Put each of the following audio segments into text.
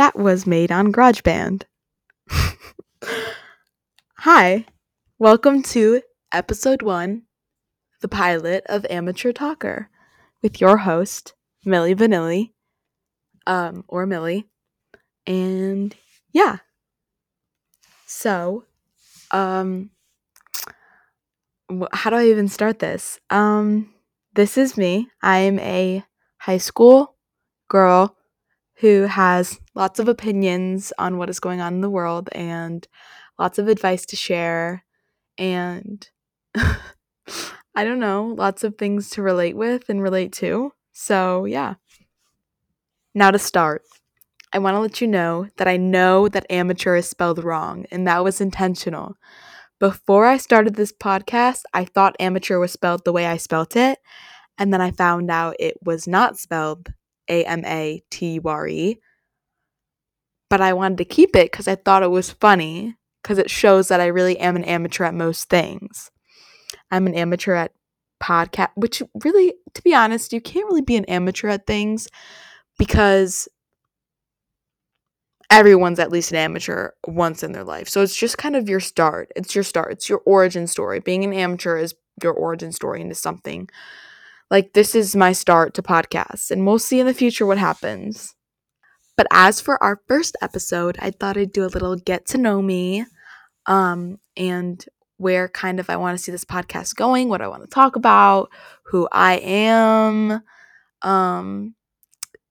That was made on GarageBand. Hi, welcome to episode one, the pilot of Amateur Talker, with your host, Millie Vanilli, um, or Millie. And yeah. So, um, how do I even start this? Um, this is me. I am a high school girl who has lots of opinions on what is going on in the world and lots of advice to share and I don't know, lots of things to relate with and relate to. So, yeah. Now to start. I want to let you know that I know that amateur is spelled wrong and that was intentional. Before I started this podcast, I thought amateur was spelled the way I spelt it, and then I found out it was not spelled A M A T U R E. But I wanted to keep it because I thought it was funny because it shows that I really am an amateur at most things. I'm an amateur at podcast, which really, to be honest, you can't really be an amateur at things because everyone's at least an amateur once in their life. So it's just kind of your start. It's your start. It's your origin story. Being an amateur is your origin story into something. Like this is my start to podcasts, and we'll see in the future what happens. But as for our first episode, I thought I'd do a little get to know me um, and where kind of I want to see this podcast going, what I want to talk about, who I am, um,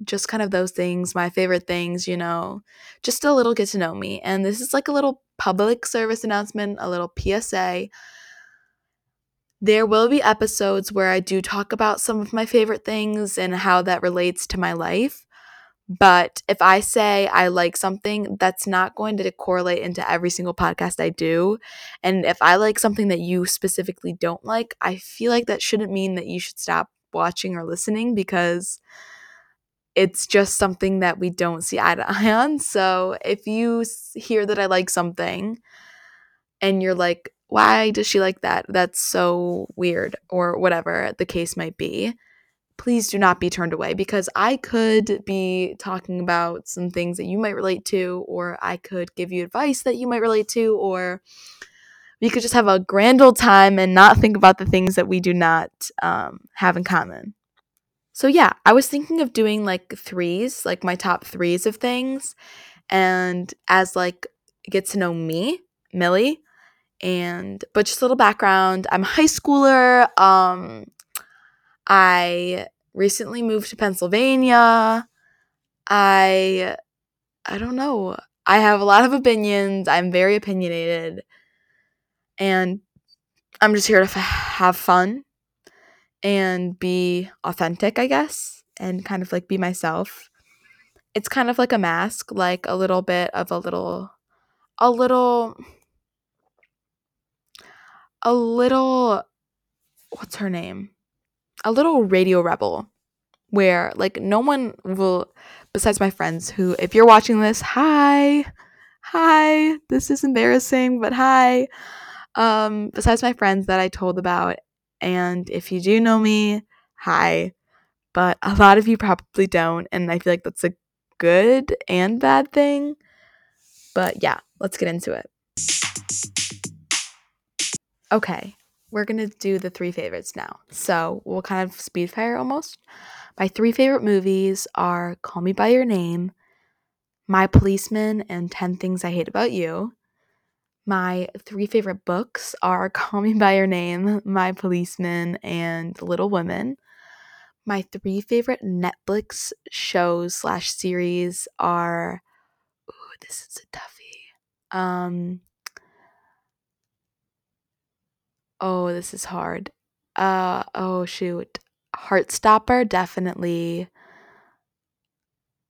just kind of those things, my favorite things, you know, just a little get to know me. And this is like a little public service announcement, a little PSA. There will be episodes where I do talk about some of my favorite things and how that relates to my life. But if I say I like something, that's not going to correlate into every single podcast I do. And if I like something that you specifically don't like, I feel like that shouldn't mean that you should stop watching or listening because it's just something that we don't see eye to eye on. So if you hear that I like something and you're like, why does she like that? That's so weird, or whatever the case might be please do not be turned away because I could be talking about some things that you might relate to, or I could give you advice that you might relate to, or we could just have a grand old time and not think about the things that we do not um, have in common. So, yeah, I was thinking of doing like threes, like my top threes of things, and as like get to know me, Millie, and but just a little background. I'm a high schooler. Um, I recently moved to Pennsylvania. I I don't know. I have a lot of opinions. I'm very opinionated. And I'm just here to f- have fun and be authentic, I guess, and kind of like be myself. It's kind of like a mask, like a little bit of a little a little a little what's her name? A little radio rebel where like no one will besides my friends who if you're watching this hi hi this is embarrassing but hi. Um besides my friends that i told about and if you do know me hi. But a lot of you probably don't and i feel like that's a good and bad thing. But yeah let's get into it okay we're gonna do the three favorites now so we'll kind of speed fire almost my three favorite movies are Call Me By Your Name, My Policeman, and 10 Things I Hate About You. My three favorite books are Call Me By Your Name, My Policeman, and Little Women. My three favorite Netflix shows slash series are ooh, this is a toughie. Um oh, this is hard. Uh oh shoot. Heartstopper, definitely.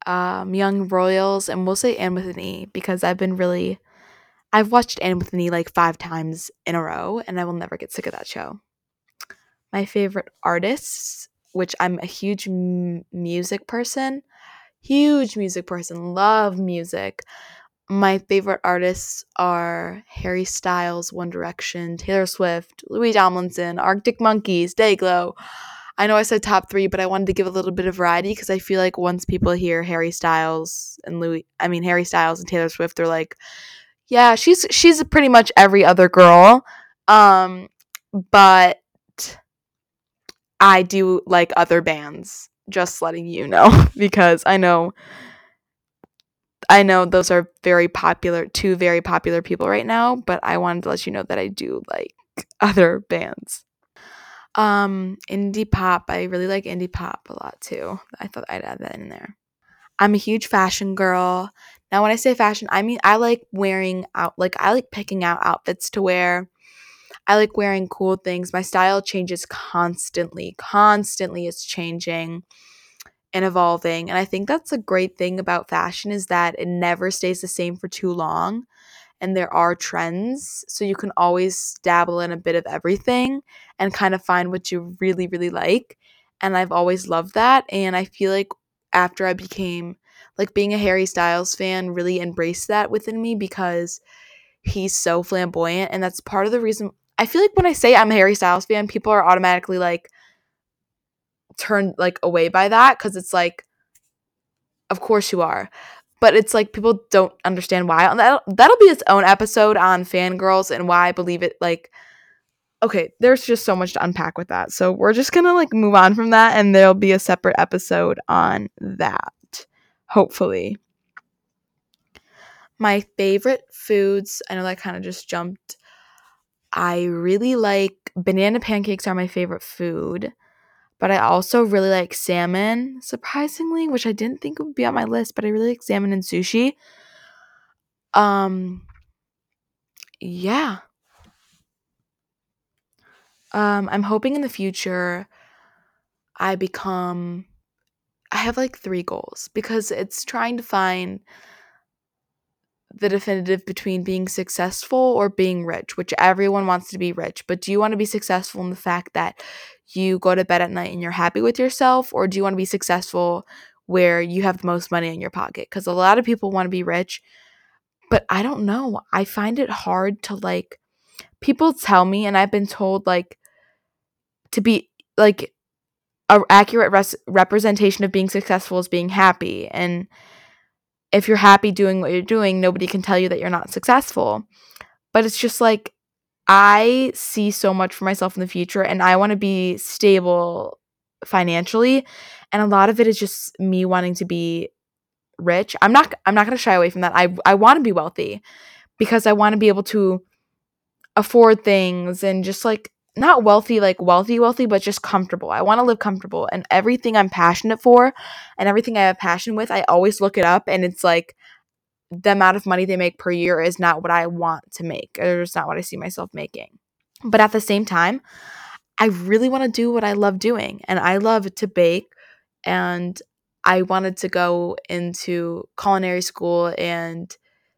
Um, Young Royals, and we'll say Anne with an E because I've been really, I've watched Anne with an E like five times in a row, and I will never get sick of that show. My favorite artists, which I'm a huge m- music person, huge music person, love music. My favorite artists are Harry Styles, One Direction, Taylor Swift, Louis Tomlinson, Arctic Monkeys, Dayglow. I know I said top three, but I wanted to give a little bit of variety because I feel like once people hear Harry Styles and Louis, I mean Harry Styles and Taylor Swift, they're like, yeah, she's she's pretty much every other girl. Um, but I do like other bands. Just letting you know because I know I know those are very popular, two very popular people right now, but I wanted to let you know that I do like other bands. Um, indie pop, I really like indie pop a lot too. I thought I'd add that in there. I'm a huge fashion girl. Now, when I say fashion, I mean I like wearing out, like I like picking out outfits to wear. I like wearing cool things. My style changes constantly. Constantly, it's changing and evolving. And I think that's a great thing about fashion is that it never stays the same for too long and there are trends. So you can always dabble in a bit of everything and kind of find what you really, really like. And I've always loved that. And I feel like after I became like being a Harry Styles fan really embraced that within me because he's so flamboyant. And that's part of the reason I feel like when I say I'm a Harry Styles fan, people are automatically like turned like away by that because it's like, of course you are but it's like people don't understand why. That'll, that'll be its own episode on fangirls and why I believe it. Like, okay, there's just so much to unpack with that. So we're just gonna like move on from that, and there'll be a separate episode on that, hopefully. My favorite foods, I know that kind of just jumped. I really like banana pancakes are my favorite food but I also really like salmon, surprisingly, which I didn't think would be on my list, but I really like salmon and sushi. Um yeah. Um I'm hoping in the future I become I have like 3 goals because it's trying to find the definitive between being successful or being rich, which everyone wants to be rich. But do you want to be successful in the fact that you go to bed at night and you're happy with yourself? Or do you want to be successful where you have the most money in your pocket? Because a lot of people want to be rich, but I don't know. I find it hard to like, people tell me, and I've been told like to be like, a accurate res- representation of being successful is being happy and if you're happy doing what you're doing, nobody can tell you that you're not successful. But it's just like I see so much for myself in the future and I want to be stable financially and a lot of it is just me wanting to be rich. I'm not I'm not going to shy away from that. I I want to be wealthy because I want to be able to afford things and just like not wealthy like wealthy wealthy but just comfortable. I want to live comfortable and everything i'm passionate for and everything i have passion with i always look it up and it's like the amount of money they make per year is not what i want to make or it's not what i see myself making. But at the same time i really want to do what i love doing and i love to bake and i wanted to go into culinary school and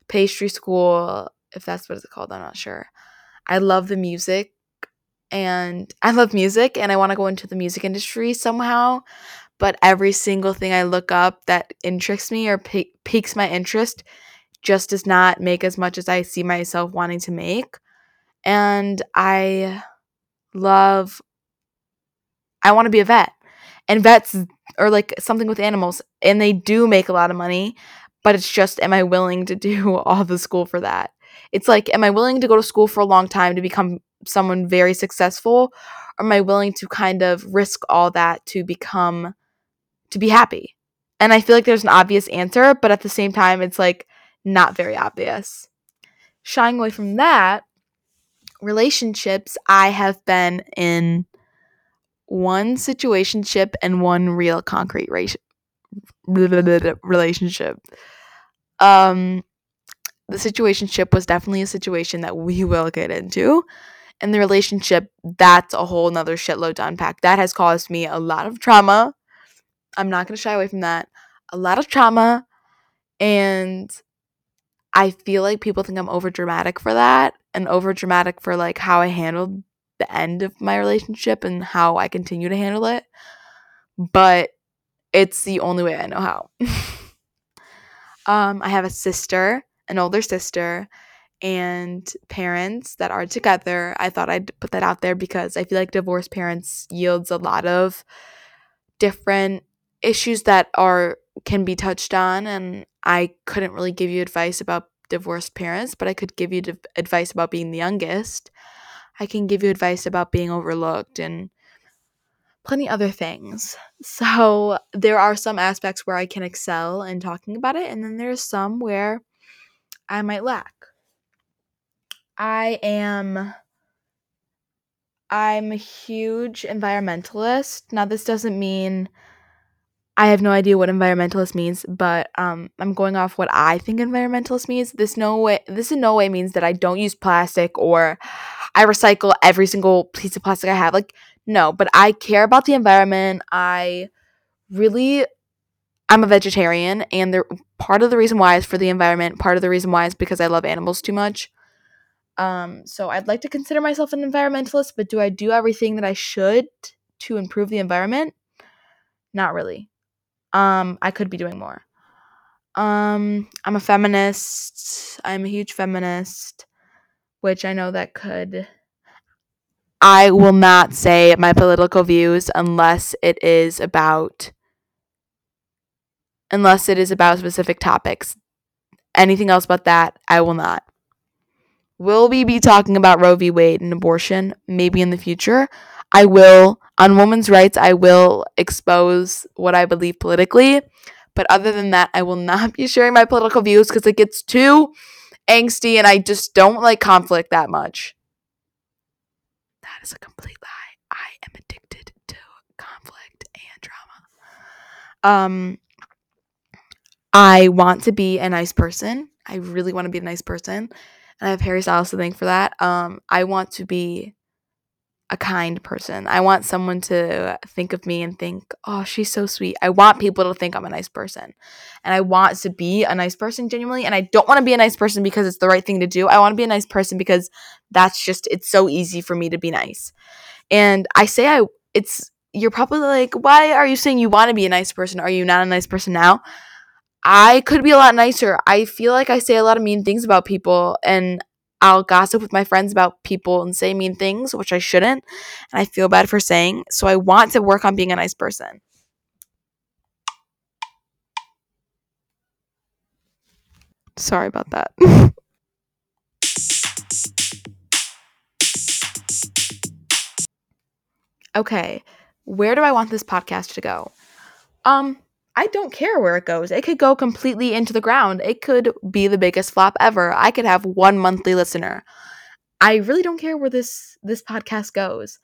pastry school if that's what it's called i'm not sure. I love the music and I love music and I want to go into the music industry somehow. But every single thing I look up that interests me or piques my interest just does not make as much as I see myself wanting to make. And I love, I want to be a vet. And vets are like something with animals, and they do make a lot of money, but it's just, am I willing to do all the school for that? It's like, am I willing to go to school for a long time to become someone very successful or am i willing to kind of risk all that to become to be happy? And i feel like there's an obvious answer but at the same time it's like not very obvious. Shying away from that relationships i have been in one situationship and one real concrete relationship. Um the situationship was definitely a situation that we will get into in the relationship, that's a whole nother shitload to unpack. That has caused me a lot of trauma. I'm not going to shy away from that. A lot of trauma. And I feel like people think I'm over dramatic for that and over dramatic for like how I handled the end of my relationship and how I continue to handle it. But it's the only way I know how. um, I have a sister, an older sister, and parents that are together. I thought I'd put that out there because I feel like divorced parents yields a lot of different issues that are can be touched on and I couldn't really give you advice about divorced parents, but I could give you advice about being the youngest. I can give you advice about being overlooked and plenty other things. So there are some aspects where I can excel in talking about it, and then there's some where I might lack. I am I'm a huge environmentalist. Now this doesn't mean I have no idea what environmentalist means, but um, I'm going off what I think environmentalist means. This no way this in no way means that I don't use plastic or I recycle every single piece of plastic I have. Like no, but I care about the environment. I really I'm a vegetarian and the part of the reason why is for the environment, part of the reason why is because I love animals too much. Um, so I'd like to consider myself an environmentalist, but do I do everything that I should to improve the environment? Not really. Um, I could be doing more. Um, I'm a feminist. I'm a huge feminist, which I know that could. I will not say my political views unless it is about unless it is about specific topics. Anything else but that, I will not. Will we be talking about Roe v. Wade and abortion maybe in the future? I will, on women's rights, I will expose what I believe politically. But other than that, I will not be sharing my political views because it gets too angsty and I just don't like conflict that much. That is a complete lie. I am addicted to conflict and drama. Um, I want to be a nice person. I really want to be a nice person. And I have Harry Styles to thank for that. Um, I want to be a kind person. I want someone to think of me and think, oh, she's so sweet. I want people to think I'm a nice person. And I want to be a nice person genuinely. And I don't want to be a nice person because it's the right thing to do. I want to be a nice person because that's just, it's so easy for me to be nice. And I say I, it's, you're probably like, why are you saying you want to be a nice person? Are you not a nice person now? I could be a lot nicer. I feel like I say a lot of mean things about people and I'll gossip with my friends about people and say mean things, which I shouldn't. And I feel bad for saying. So I want to work on being a nice person. Sorry about that. okay, where do I want this podcast to go? Um, I don't care where it goes. It could go completely into the ground. It could be the biggest flop ever. I could have one monthly listener. I really don't care where this this podcast goes.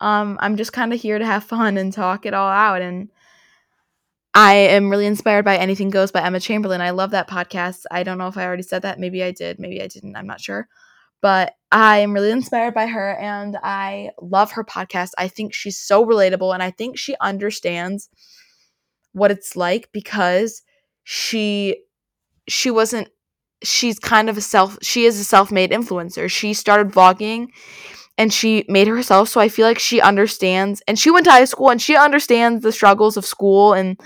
Um, I'm just kind of here to have fun and talk it all out. And I am really inspired by Anything Goes by Emma Chamberlain. I love that podcast. I don't know if I already said that. Maybe I did. Maybe I didn't. I'm not sure. But I am really inspired by her and I love her podcast. I think she's so relatable and I think she understands what it's like because she she wasn't she's kind of a self she is a self-made influencer. She started vlogging and she made herself so I feel like she understands and she went to high school and she understands the struggles of school and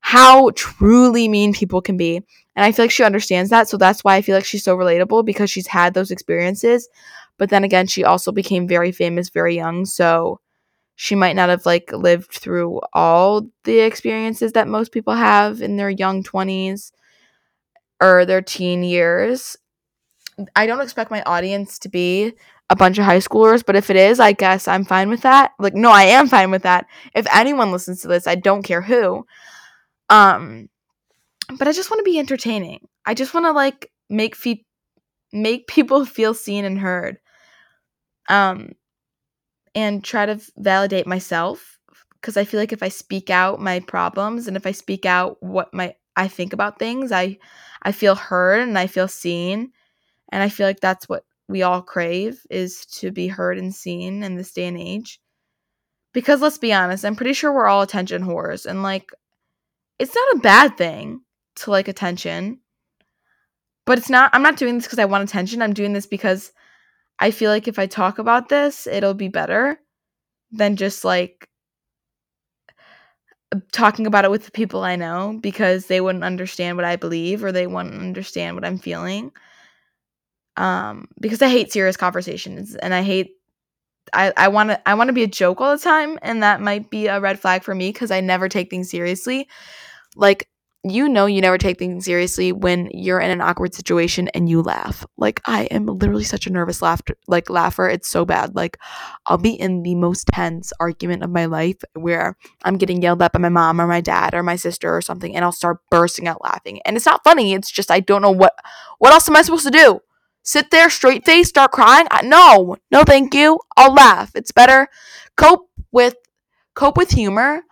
how truly mean people can be. And I feel like she understands that. So that's why I feel like she's so relatable because she's had those experiences. But then again, she also became very famous very young. So she might not have like lived through all the experiences that most people have in their young 20s or their teen years. I don't expect my audience to be a bunch of high schoolers, but if it is, I guess I'm fine with that. Like no, I am fine with that. If anyone listens to this, I don't care who. Um but I just want to be entertaining. I just want to like make fe- make people feel seen and heard. Um and try to validate myself because I feel like if I speak out my problems and if I speak out what my I think about things, I I feel heard and I feel seen. And I feel like that's what we all crave is to be heard and seen in this day and age. Because let's be honest, I'm pretty sure we're all attention whores and like it's not a bad thing to like attention. But it's not I'm not doing this because I want attention. I'm doing this because I feel like if I talk about this, it'll be better than just like talking about it with the people I know because they wouldn't understand what I believe or they wouldn't understand what I'm feeling. Um, because I hate serious conversations and I hate I, I want to I want to be a joke all the time and that might be a red flag for me because I never take things seriously. Like you know you never take things seriously when you're in an awkward situation and you laugh. Like I am literally such a nervous laughter like laugher. It's so bad. Like I'll be in the most tense argument of my life where I'm getting yelled at by my mom or my dad or my sister or something and I'll start bursting out laughing. And it's not funny. It's just I don't know what what else am I supposed to do? Sit there straight face, start crying? I, no. No, thank you. I'll laugh. It's better cope with cope with humor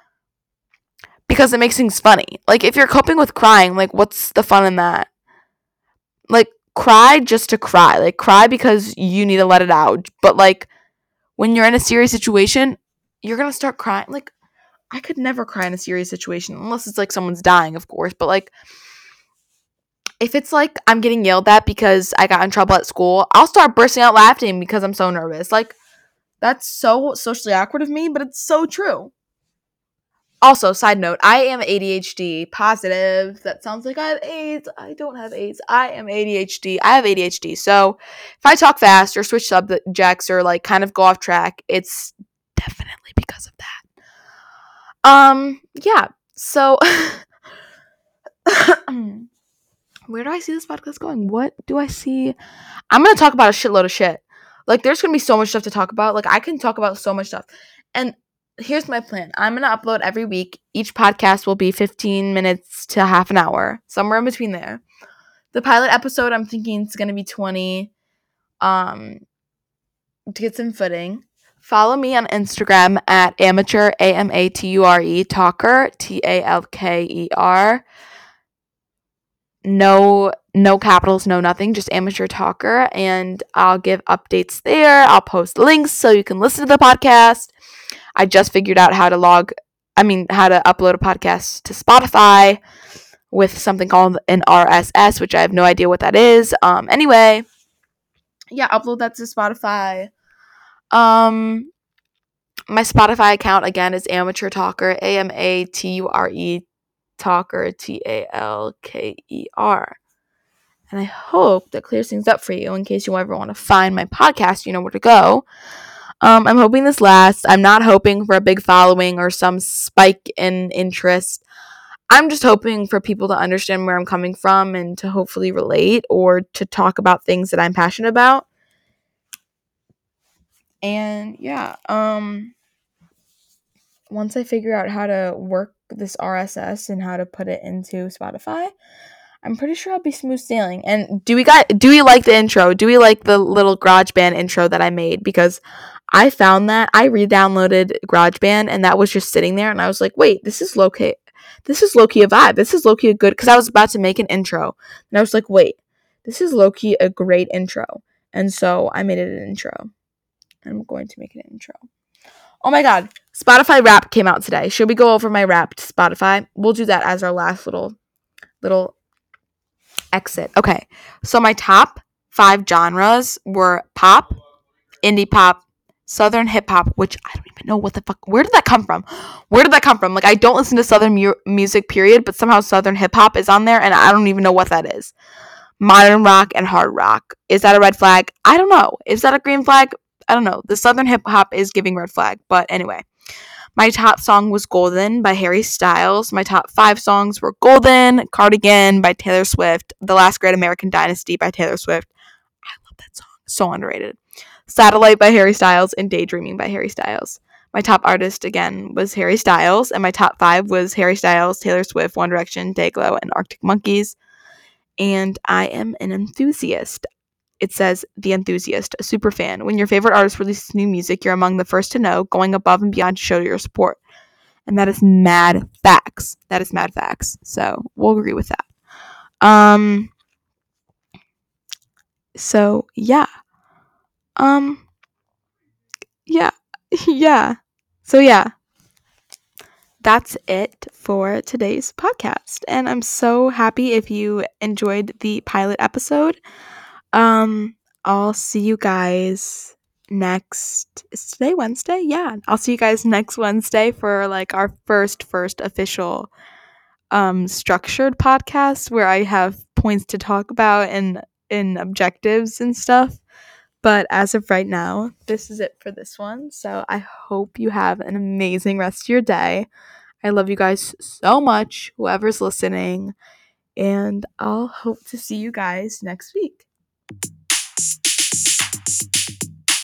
because it makes things funny. Like if you're coping with crying, like what's the fun in that? Like cry just to cry. Like cry because you need to let it out. But like when you're in a serious situation, you're going to start crying. Like I could never cry in a serious situation unless it's like someone's dying, of course, but like if it's like I'm getting yelled at because I got in trouble at school, I'll start bursting out laughing because I'm so nervous. Like that's so socially awkward of me, but it's so true. Also, side note, I am ADHD positive. That sounds like I have AIDS. I don't have AIDS. I am ADHD. I have ADHD. So if I talk fast or switch subjects or like kind of go off track, it's definitely because of that. Um, yeah. So where do I see this podcast going? What do I see? I'm gonna talk about a shitload of shit. Like there's gonna be so much stuff to talk about. Like I can talk about so much stuff. And here's my plan. I'm going to upload every week. Each podcast will be 15 minutes to half an hour, somewhere in between there. The pilot episode, I'm thinking it's going to be 20 um to get some footing. Follow me on Instagram at amateur a m a t u r e talker t a l k e r. No no capitals, no nothing, just amateur talker and I'll give updates there. I'll post links so you can listen to the podcast. I just figured out how to log, I mean, how to upload a podcast to Spotify with something called an RSS, which I have no idea what that is. Um, anyway, yeah, upload that to Spotify. Um, my Spotify account again is Amateur Talker, A M A T U R E Talker, T A L K E R. And I hope that clears things up for you in case you ever want to find my podcast, you know where to go. Um, I'm hoping this lasts. I'm not hoping for a big following or some spike in interest. I'm just hoping for people to understand where I'm coming from and to hopefully relate or to talk about things that I'm passionate about. And yeah, um once I figure out how to work this RSS and how to put it into Spotify, I'm pretty sure I'll be smooth sailing. And do we got do we like the intro? Do we like the little GarageBand intro that I made? Because I found that I re-downloaded GarageBand and that was just sitting there and I was like, wait, this is low key this is low key a vibe. This is low key a good because I was about to make an intro. And I was like, wait, this is low key a great intro. And so I made it an intro. I'm going to make an intro. Oh my god. Spotify Wrap came out today. Should we go over my Wrap to Spotify? We'll do that as our last little little exit. Okay. So my top five genres were pop, indie pop, southern hip hop, which I don't even know what the fuck. Where did that come from? Where did that come from? Like I don't listen to southern mu- music period, but somehow southern hip hop is on there and I don't even know what that is. Modern rock and hard rock. Is that a red flag? I don't know. Is that a green flag? I don't know. The southern hip hop is giving red flag, but anyway. My top song was Golden by Harry Styles. My top five songs were Golden, Cardigan by Taylor Swift, The Last Great American Dynasty by Taylor Swift. I love that song. So underrated. Satellite by Harry Styles, and Daydreaming by Harry Styles. My top artist again was Harry Styles, and my top five was Harry Styles, Taylor Swift, One Direction, Dayglow, and Arctic Monkeys. And I am an enthusiast. It says The Enthusiast, a super fan. When your favorite artist releases new music, you're among the first to know, going above and beyond to show your support. And that is mad facts. That is mad facts. So we'll agree with that. Um so yeah. Um, yeah, yeah. So, yeah, that's it for today's podcast. And I'm so happy if you enjoyed the pilot episode. Um, I'll see you guys next is today Wednesday? Yeah. I'll see you guys next Wednesday for like our first first official um structured podcast where I have points to talk about and in objectives and stuff. But as of right now, this is it for this one. So I hope you have an amazing rest of your day. I love you guys so much, whoever's listening. And I'll hope to see you guys next week you